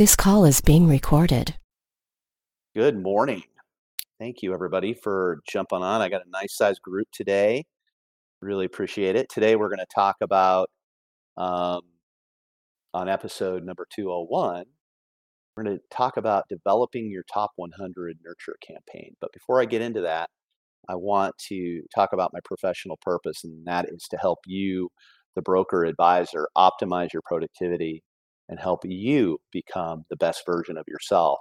This call is being recorded. Good morning. Thank you, everybody, for jumping on. I got a nice sized group today. Really appreciate it. Today, we're going to talk about um, on episode number 201, we're going to talk about developing your top 100 nurture campaign. But before I get into that, I want to talk about my professional purpose, and that is to help you, the broker advisor, optimize your productivity and help you become the best version of yourself.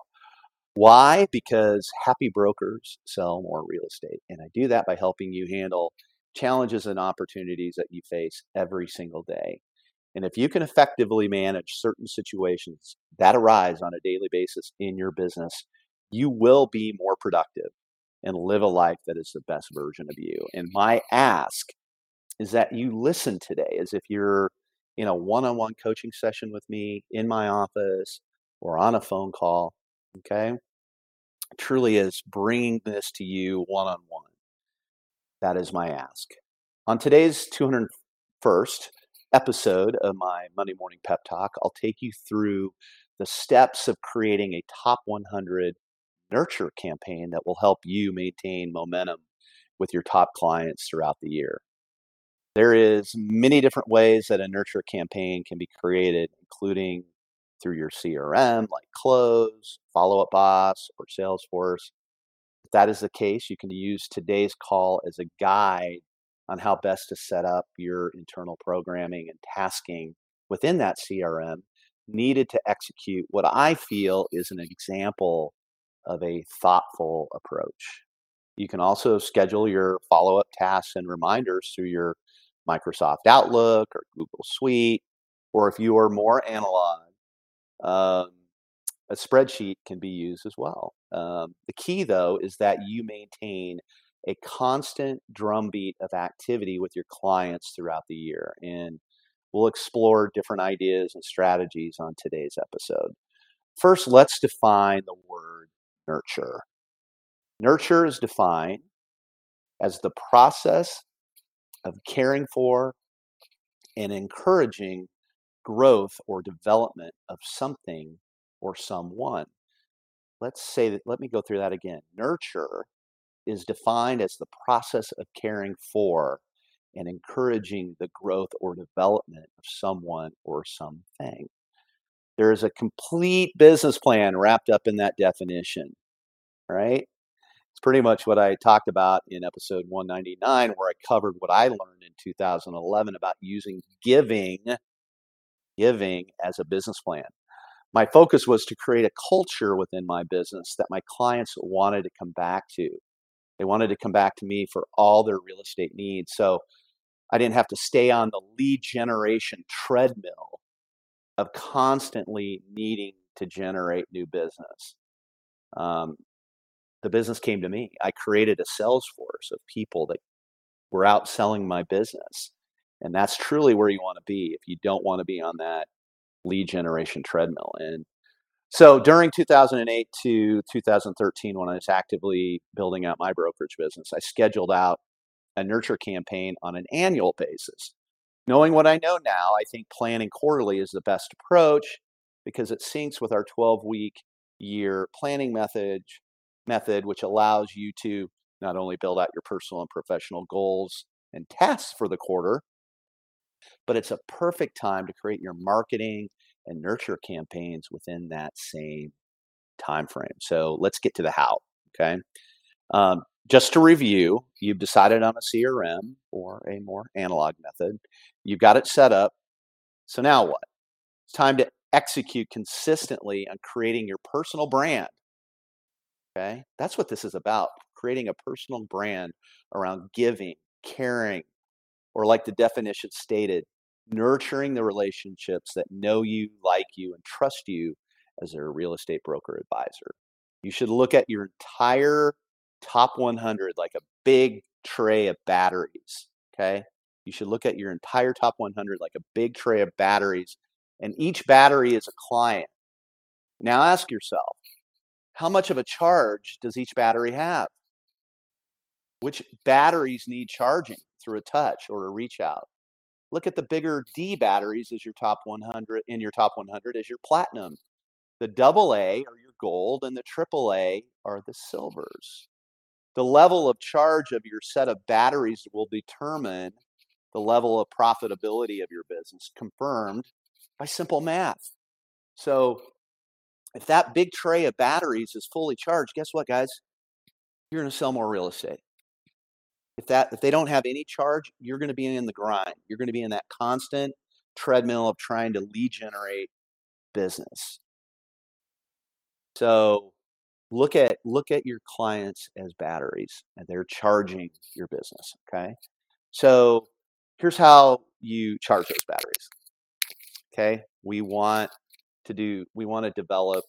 Why? Because happy brokers sell more real estate. And I do that by helping you handle challenges and opportunities that you face every single day. And if you can effectively manage certain situations that arise on a daily basis in your business, you will be more productive and live a life that is the best version of you. And my ask is that you listen today as if you're in a one-on-one coaching session with me in my office or on a phone call okay? Truly is bringing this to you one-on-one. That is my ask. On today's 201st episode of my monday morning pep talk i'll take you through the steps of creating a top 100 nurture campaign that will help you maintain momentum with your top clients throughout the year there is many different ways that a nurture campaign can be created, including through your CRM like Cloze, Follow Up Boss, or Salesforce. If that is the case, you can use today's call as a guide on how best to set up your internal programming and tasking within that CRM needed to execute what I feel is an example of a thoughtful approach. You can also schedule your follow up tasks and reminders through your Microsoft Outlook or Google Suite, or if you are more analog, um, a spreadsheet can be used as well. Um, the key, though, is that you maintain a constant drumbeat of activity with your clients throughout the year. And we'll explore different ideas and strategies on today's episode. First, let's define the word nurture. Nurture is defined as the process of caring for and encouraging growth or development of something or someone. Let's say that, let me go through that again. Nurture is defined as the process of caring for and encouraging the growth or development of someone or something. There is a complete business plan wrapped up in that definition, right? It's pretty much what I talked about in episode 199, where I covered what I learned in 2011 about using giving, giving as a business plan. My focus was to create a culture within my business that my clients wanted to come back to. They wanted to come back to me for all their real estate needs. So I didn't have to stay on the lead generation treadmill of constantly needing to generate new business. Um, the business came to me. I created a sales force of people that were out selling my business. And that's truly where you want to be if you don't want to be on that lead generation treadmill. And so during 2008 to 2013, when I was actively building out my brokerage business, I scheduled out a nurture campaign on an annual basis. Knowing what I know now, I think planning quarterly is the best approach because it syncs with our 12 week year planning method method, which allows you to not only build out your personal and professional goals and tasks for the quarter, but it's a perfect time to create your marketing and nurture campaigns within that same time frame. So let's get to the how. Okay. Um, just to review, you've decided on a CRM or a more analog method. You've got it set up. So now what? It's time to execute consistently on creating your personal brand Okay. That's what this is about creating a personal brand around giving, caring, or like the definition stated, nurturing the relationships that know you, like you, and trust you as their real estate broker advisor. You should look at your entire top 100 like a big tray of batteries. Okay. You should look at your entire top 100 like a big tray of batteries, and each battery is a client. Now ask yourself how much of a charge does each battery have? Which batteries need charging through a touch or a reach out? Look at the bigger D batteries as your top 100 in your top 100 as your platinum The double A are your gold, and the triple A are the silvers. The level of charge of your set of batteries will determine the level of profitability of your business, confirmed by simple math. So, if that big tray of batteries is fully charged, guess what, guys? You're going to sell more real estate. If that if they don't have any charge, you're going to be in the grind. You're going to be in that constant treadmill of trying to lead generate business. So look at look at your clients as batteries and they're charging your business, okay? So here's how you charge those batteries. Okay? We want to do we want to develop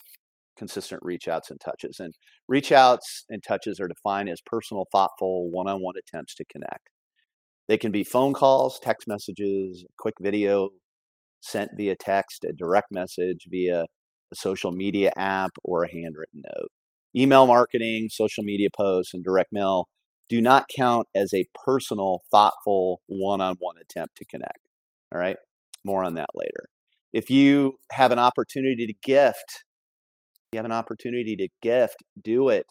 consistent reach outs and touches. And reach outs and touches are defined as personal, thoughtful, one on one attempts to connect. They can be phone calls, text messages, quick video sent via text, a direct message via a social media app, or a handwritten note. Email marketing, social media posts, and direct mail do not count as a personal, thoughtful, one on one attempt to connect. All right. More on that later. If you have an opportunity to gift, you have an opportunity to gift, do it.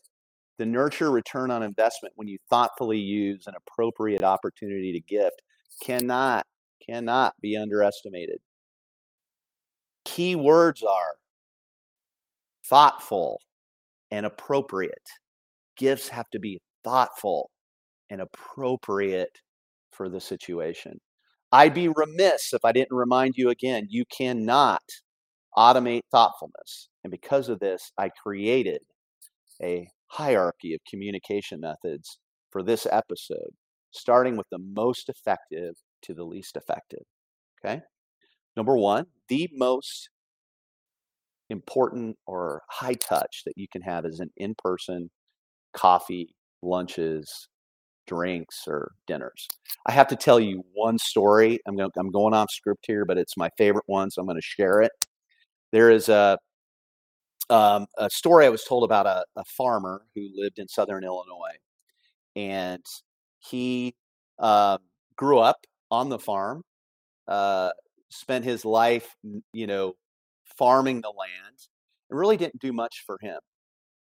The nurture return on investment when you thoughtfully use an appropriate opportunity to gift cannot, cannot be underestimated. Key words are thoughtful and appropriate. Gifts have to be thoughtful and appropriate for the situation. I'd be remiss if I didn't remind you again you cannot automate thoughtfulness. And because of this, I created a hierarchy of communication methods for this episode, starting with the most effective to the least effective. Okay. Number one, the most important or high touch that you can have is an in person coffee, lunches, drinks, or dinners. I have to tell you one story. I'm going, I'm going off script here, but it's my favorite one, so I'm going to share it. There is a um, a story I was told about a, a, farmer who lived in southern Illinois, and he uh, grew up on the farm, uh, spent his life, you know, farming the land, and really didn't do much for him.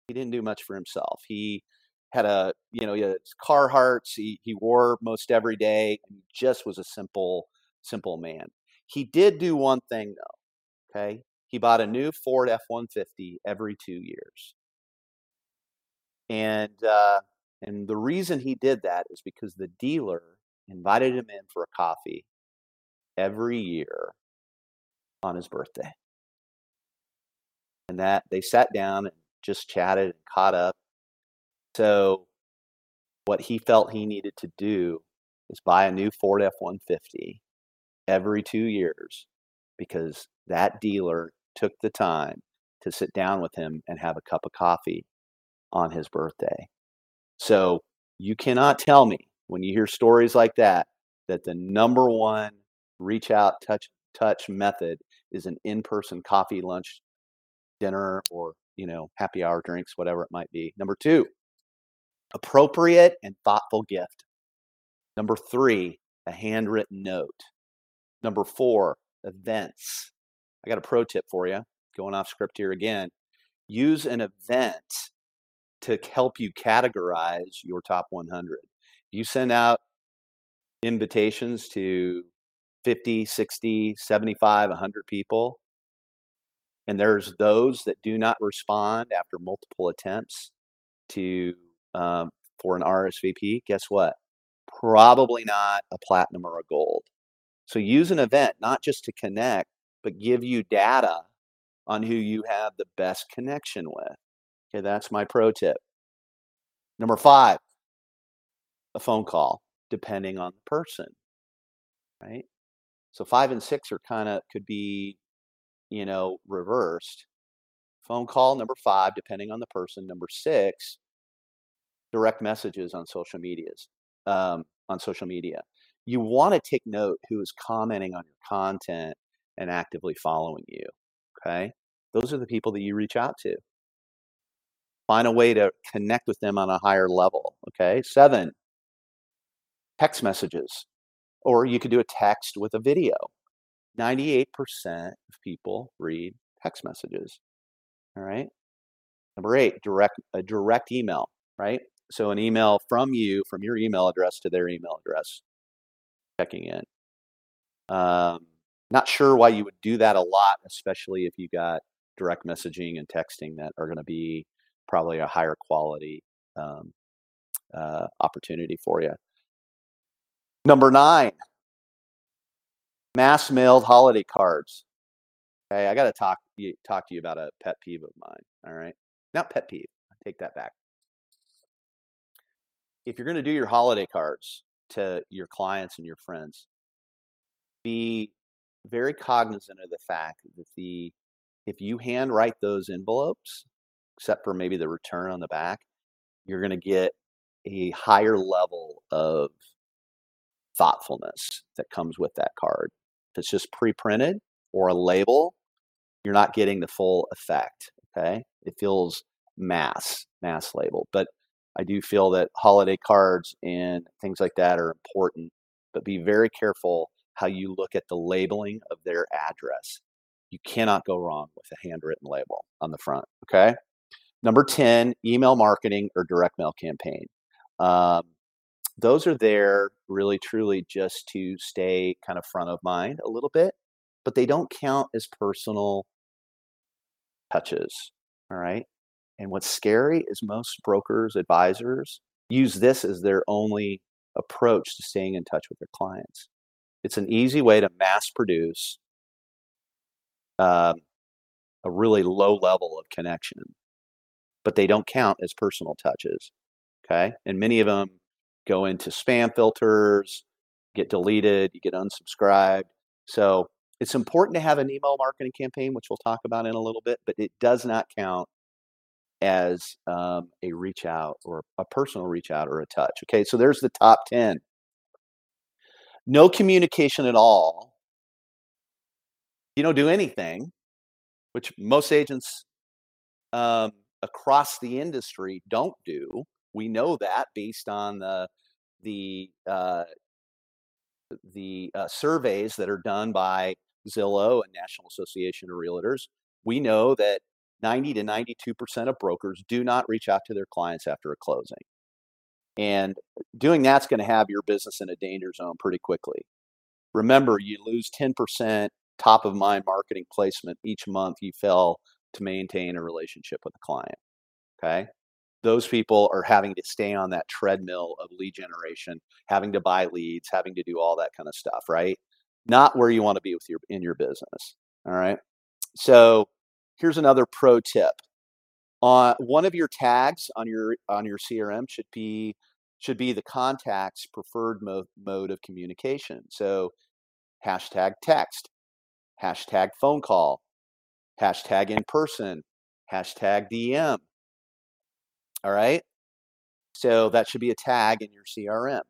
He didn't do much for himself. He had a, you know, he had Carhartts. He he wore most every day. Just was a simple, simple man. He did do one thing though. Okay, he bought a new Ford F 150 every two years. And, uh, and the reason he did that is because the dealer invited him in for a coffee every year on his birthday. And that they sat down and just chatted and caught up. So, what he felt he needed to do is buy a new Ford F 150 every two years because that dealer took the time to sit down with him and have a cup of coffee on his birthday. So you cannot tell me when you hear stories like that that the number one reach out touch touch method is an in-person coffee lunch dinner or you know happy hour drinks whatever it might be number 2 appropriate and thoughtful gift number 3 a handwritten note number 4 events I got a pro tip for you, going off script here again. Use an event to help you categorize your top 100. You send out invitations to 50, 60, 75, 100 people, and there's those that do not respond after multiple attempts to um, for an RSVP. Guess what? Probably not a platinum or a gold. So use an event not just to connect, but give you data on who you have the best connection with. Okay, that's my pro tip. Number five, a phone call, depending on the person, right? So five and six are kind of could be, you know, reversed. Phone call number five, depending on the person. Number six, direct messages on social medias, um, on social media. You want to take note who is commenting on your content and actively following you. Okay. Those are the people that you reach out to. Find a way to connect with them on a higher level. Okay. Seven, text messages, or you could do a text with a video. 98% of people read text messages. All right. Number eight, direct a direct email, right? So an email from you, from your email address to their email address, checking in. Um, not sure why you would do that a lot, especially if you got direct messaging and texting that are going to be probably a higher quality um, uh, opportunity for you. Number nine, mass mailed holiday cards. Okay, I got to talk talk to you about a pet peeve of mine. All right, not pet peeve. I take that back. If you're going to do your holiday cards to your clients and your friends, be very cognizant of the fact that the if you handwrite those envelopes, except for maybe the return on the back, you're going to get a higher level of thoughtfulness that comes with that card. If it's just pre-printed or a label, you're not getting the full effect. Okay, it feels mass, mass label, but I do feel that holiday cards and things like that are important. But be very careful how you look at the labeling of their address. You cannot go wrong with a handwritten label on the front. Okay. Number 10, email marketing or direct mail campaign. Um, those are there really truly just to stay kind of front of mind a little bit, but they don't count as personal touches. All right. And what's scary is most brokers, advisors use this as their only approach to staying in touch with their clients. It's an easy way to mass produce um, a really low level of connection, but they don't count as personal touches. Okay. And many of them go into spam filters, get deleted, you get unsubscribed. So it's important to have an email marketing campaign, which we'll talk about in a little bit, but it does not count as um, a reach out or a personal reach out or a touch. Okay, so there's the top 10. No communication at all. You don't do anything, which most agents um, across the industry don't do. We know that based on the the uh, the uh, surveys that are done by Zillow and National Association of Realtors. We know that 90 to 92% of brokers do not reach out to their clients after a closing. And doing that's going to have your business in a danger zone pretty quickly. Remember, you lose 10% top of mind marketing placement each month you fail to maintain a relationship with a client. Okay. Those people are having to stay on that treadmill of lead generation, having to buy leads, having to do all that kind of stuff, right? Not where you want to be with your in your business. All right. So here's another pro tip. On one of your tags on your on your CRM should be should be the contact's preferred mode, mode of communication. So hashtag text, hashtag phone call, hashtag in person, hashtag DM. All right. So that should be a tag in your CRM.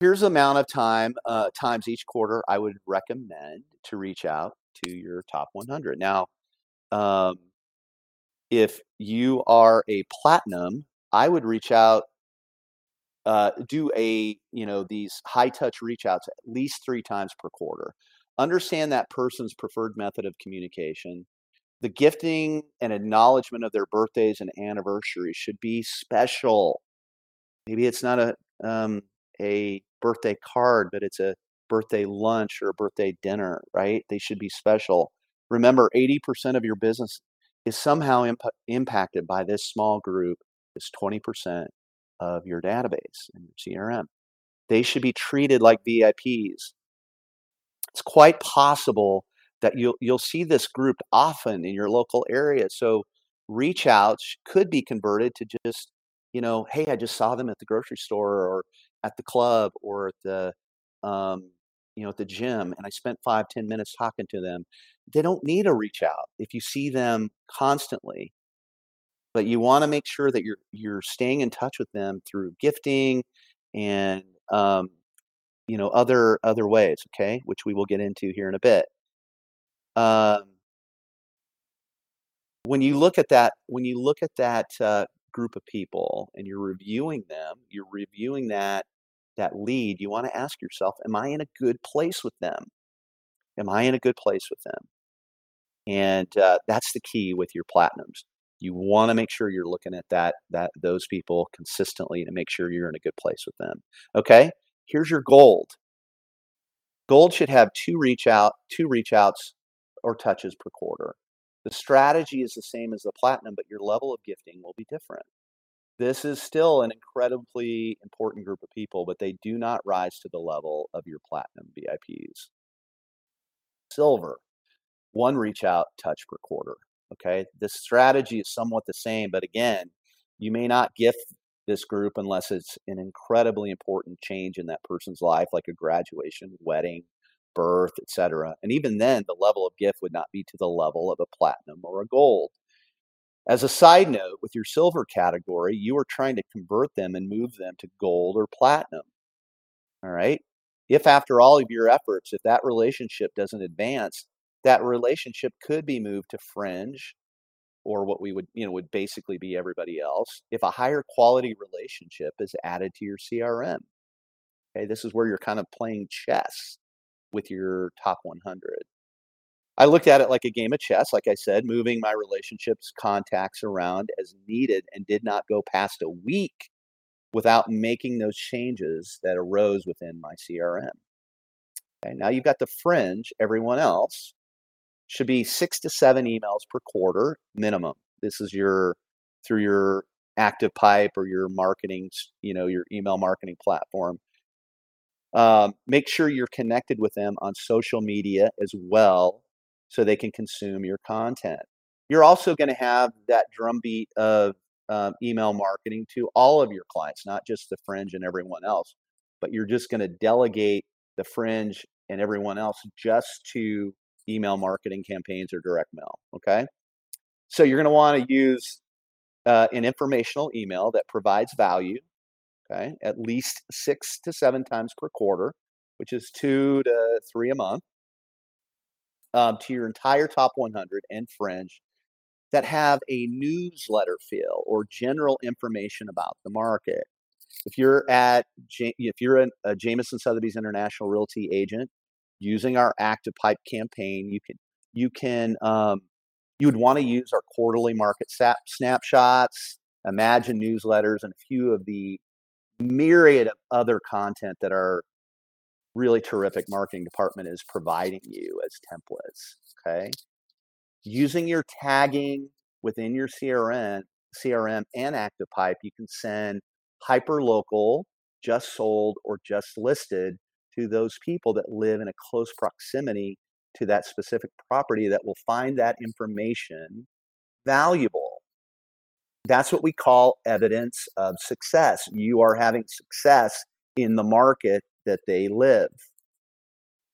Here's the amount of time uh, times each quarter I would recommend to reach out to your top 100. Now, um, if you are a platinum, I would reach out, uh, do a you know these high touch reach outs at least three times per quarter. Understand that person's preferred method of communication. The gifting and acknowledgement of their birthdays and anniversaries should be special. Maybe it's not a um, a birthday card, but it's a birthday lunch or a birthday dinner, right? They should be special. Remember, 80% of your business is somehow imp- impacted by this small group, this 20% of your database and your CRM. They should be treated like VIPs. It's quite possible that you'll you'll see this group often in your local area. So reach outs could be converted to just, you know, hey, I just saw them at the grocery store or at the club or at the um, you know at the gym and i spent five ten minutes talking to them they don't need a reach out if you see them constantly but you want to make sure that you're you're staying in touch with them through gifting and um, you know other other ways okay which we will get into here in a bit um, when you look at that when you look at that uh, group of people and you're reviewing them you're reviewing that that lead, you want to ask yourself, am I in a good place with them? Am I in a good place with them? And uh, that's the key with your platinums. You want to make sure you're looking at that that those people consistently to make sure you're in a good place with them. Okay? Here's your gold. Gold should have two reach out, two reach outs or touches per quarter. The strategy is the same as the platinum, but your level of gifting will be different. This is still an incredibly important group of people, but they do not rise to the level of your platinum VIPs. Silver, one reach out touch per quarter. Okay. This strategy is somewhat the same, but again, you may not gift this group unless it's an incredibly important change in that person's life, like a graduation, wedding, birth, etc. And even then, the level of gift would not be to the level of a platinum or a gold. As a side note, with your silver category, you are trying to convert them and move them to gold or platinum. All right. If after all of your efforts, if that relationship doesn't advance, that relationship could be moved to fringe or what we would, you know, would basically be everybody else if a higher quality relationship is added to your CRM. Okay. This is where you're kind of playing chess with your top 100. I looked at it like a game of chess, like I said, moving my relationships, contacts around as needed and did not go past a week without making those changes that arose within my CRM. Okay, now you've got the fringe, everyone else should be six to seven emails per quarter minimum. This is your through your active pipe or your marketing, you know, your email marketing platform. Um, make sure you're connected with them on social media as well so they can consume your content. You're also going to have that drumbeat of um, email marketing to all of your clients, not just the fringe and everyone else, but you're just going to delegate the fringe and everyone else just to email marketing campaigns or direct mail. Okay. So you're going to want to use uh, an informational email that provides value. Okay. At least six to seven times per quarter, which is two to three a month um, to your entire top 100 and fringe that have a newsletter feel or general information about the market. If you're at if you're a, Jameson Sotheby's International Realty agent using our Active Pipe campaign, you can you can um, you would want to use our quarterly market sap, snapshots, imagine newsletters, and a few of the myriad of other content that our really terrific marketing department is providing you as templates. Okay. Using your tagging within your CRM, CRM and ActivePipe, you can send hyper local, just sold, or just listed to those people that live in a close proximity to that specific property that will find that information valuable. That's what we call evidence of success. You are having success in the market that they live.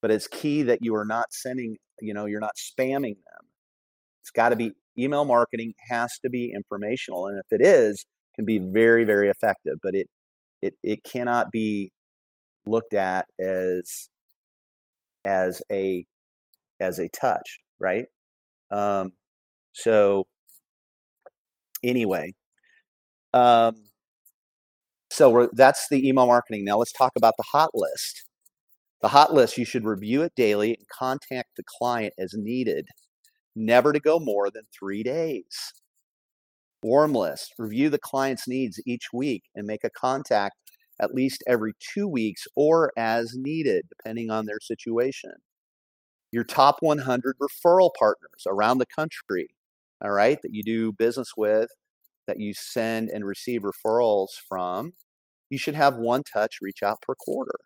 But it's key that you are not sending, you know, you're not spamming them. It's got to be email marketing has to be informational. And if it is, can be very, very effective. But it it it cannot be looked at as as a as a touch, right? Um, so anyway, um, so that's the email marketing. Now let's talk about the hot list. The hot list, you should review it daily and contact the client as needed, never to go more than three days. Warm list, review the client's needs each week and make a contact at least every two weeks or as needed, depending on their situation. Your top 100 referral partners around the country, all right, that you do business with, that you send and receive referrals from, you should have one touch reach out per quarter.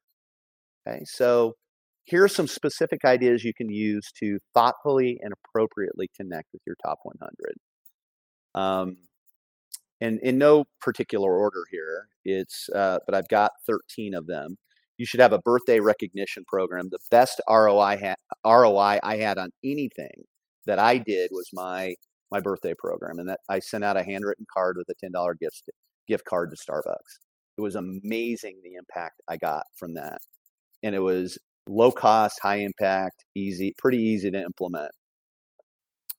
Okay, so here are some specific ideas you can use to thoughtfully and appropriately connect with your top 100. Um, and in no particular order here, it's uh, but I've got 13 of them. You should have a birthday recognition program. The best ROI ha- ROI I had on anything that I did was my my birthday program, and that I sent out a handwritten card with a ten dollar gift gift card to Starbucks. It was amazing the impact I got from that, and it was low cost, high impact, easy, pretty easy to implement.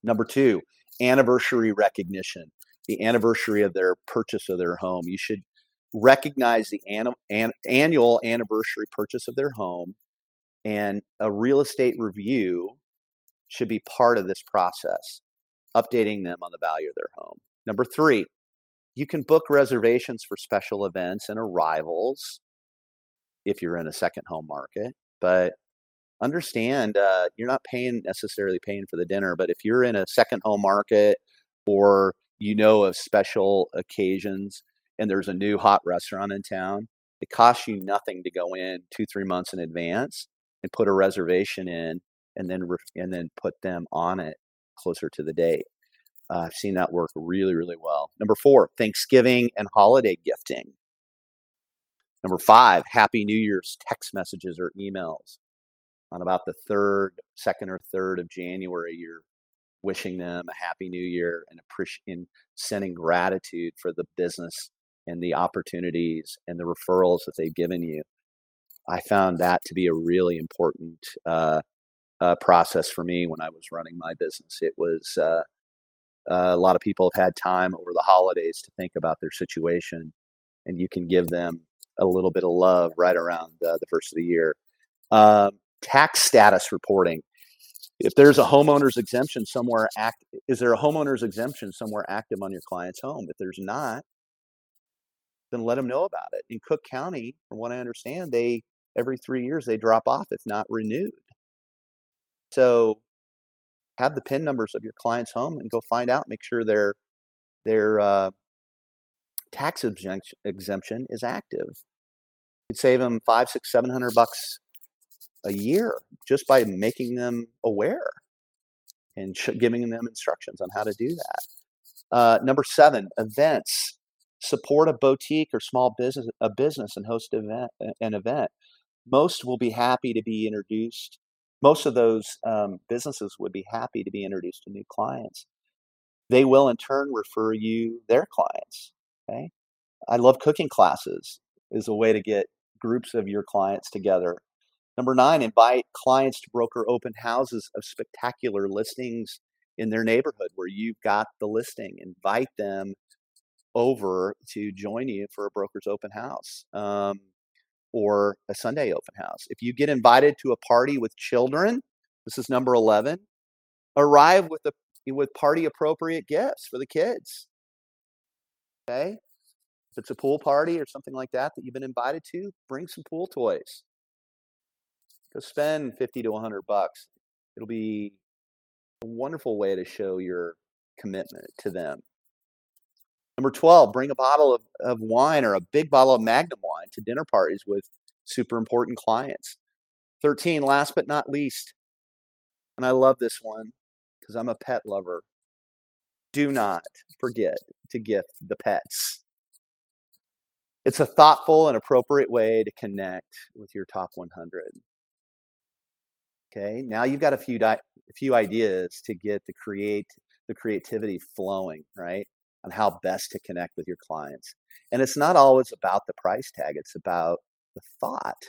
Number two, anniversary recognition. The anniversary of their purchase of their home. You should recognize the an, an, annual anniversary purchase of their home and a real estate review should be part of this process, updating them on the value of their home. Number three, you can book reservations for special events and arrivals if you're in a second home market. But understand uh, you're not paying necessarily paying for the dinner, but if you're in a second home market or you know of special occasions and there's a new hot restaurant in town, it costs you nothing to go in two, three months in advance and put a reservation in and then re- and then put them on it closer to the date. Uh, I've seen that work really, really well. Number four, Thanksgiving and holiday gifting. Number five, Happy New Year's text messages or emails. On about the third, second or third of January, you're wishing them a happy new year and appreciating sending gratitude for the business and the opportunities and the referrals that they've given you. I found that to be a really important uh, uh, process for me when I was running my business. It was uh, uh, a lot of people have had time over the holidays to think about their situation, and you can give them a little bit of love right around the first of the year. Um, tax status reporting. If there's a homeowner's exemption somewhere, act is there a homeowner's exemption somewhere active on your client's home? If there's not, then let them know about it. In Cook County, from what I understand, they every three years they drop off if not renewed. So have the PIN numbers of your client's home and go find out. Make sure their their uh, tax exemption, exemption is active. You'd save them five, six, seven hundred bucks a year just by making them aware and sh- giving them instructions on how to do that. Uh, number seven, events. Support a boutique or small business, a business, and host event, an event. Most will be happy to be introduced. Most of those um, businesses would be happy to be introduced to new clients. They will in turn refer you their clients. Okay, I love cooking classes. Is a way to get groups of your clients together Number nine, invite clients to broker open houses of spectacular listings in their neighborhood where you've got the listing. Invite them over to join you for a broker's open house um, or a Sunday open house. If you get invited to a party with children, this is number 11, arrive with, the, with party appropriate gifts for the kids. Okay? If it's a pool party or something like that that you've been invited to, bring some pool toys. Spend 50 to 100 bucks. It'll be a wonderful way to show your commitment to them. Number 12, bring a bottle of, of wine or a big bottle of Magnum wine to dinner parties with super important clients. 13, last but not least, and I love this one because I'm a pet lover. Do not forget to gift the pets. It's a thoughtful and appropriate way to connect with your top 100. Okay, now you've got a few di- a few ideas to get the create the creativity flowing, right? On how best to connect with your clients. And it's not always about the price tag, it's about the thought.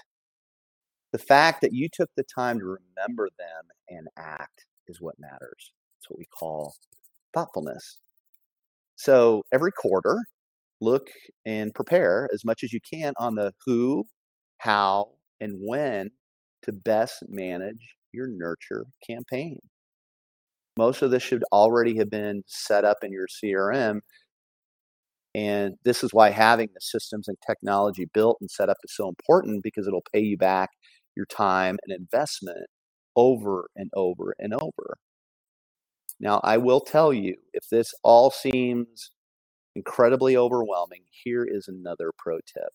The fact that you took the time to remember them and act is what matters. It's what we call thoughtfulness. So every quarter, look and prepare as much as you can on the who, how, and when to best manage your nurture campaign. Most of this should already have been set up in your CRM. And this is why having the systems and technology built and set up is so important because it'll pay you back your time and investment over and over and over. Now, I will tell you if this all seems incredibly overwhelming, here is another pro tip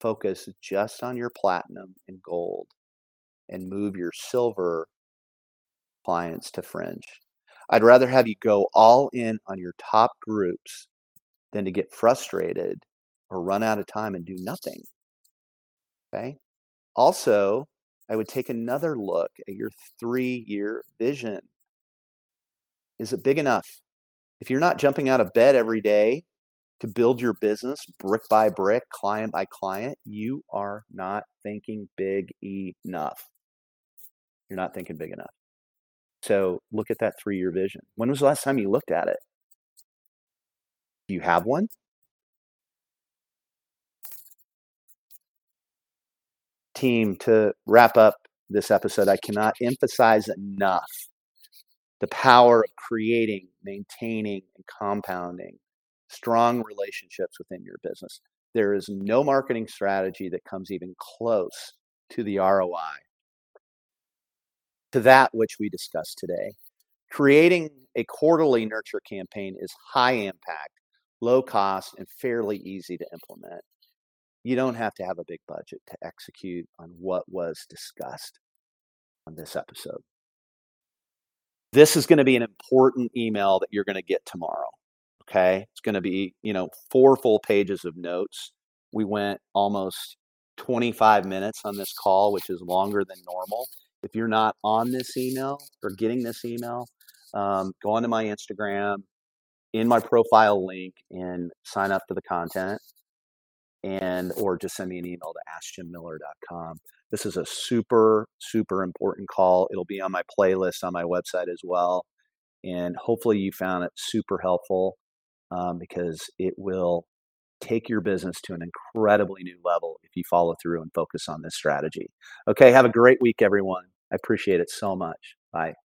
focus just on your platinum and gold and move your silver clients to fringe. I'd rather have you go all in on your top groups than to get frustrated or run out of time and do nothing. Okay. Also, I would take another look at your three year vision. Is it big enough? If you're not jumping out of bed every day to build your business brick by brick, client by client, you are not thinking big enough. You're not thinking big enough. So look at that three year vision. When was the last time you looked at it? Do you have one? Team, to wrap up this episode, I cannot emphasize enough the power of creating, maintaining, and compounding strong relationships within your business. There is no marketing strategy that comes even close to the ROI to that which we discussed today. Creating a quarterly nurture campaign is high impact, low cost, and fairly easy to implement. You don't have to have a big budget to execute on what was discussed on this episode. This is going to be an important email that you're going to get tomorrow. Okay. It's going to be, you know, four full pages of notes. We went almost 25 minutes on this call, which is longer than normal. If you're not on this email or getting this email, um, go onto my Instagram in my profile link and sign up to the content and or just send me an email to askjimmiller.com. This is a super, super important call. It'll be on my playlist on my website as well. And hopefully you found it super helpful um, because it will take your business to an incredibly new level if you follow through and focus on this strategy. Okay, have a great week, everyone. I appreciate it so much. Bye.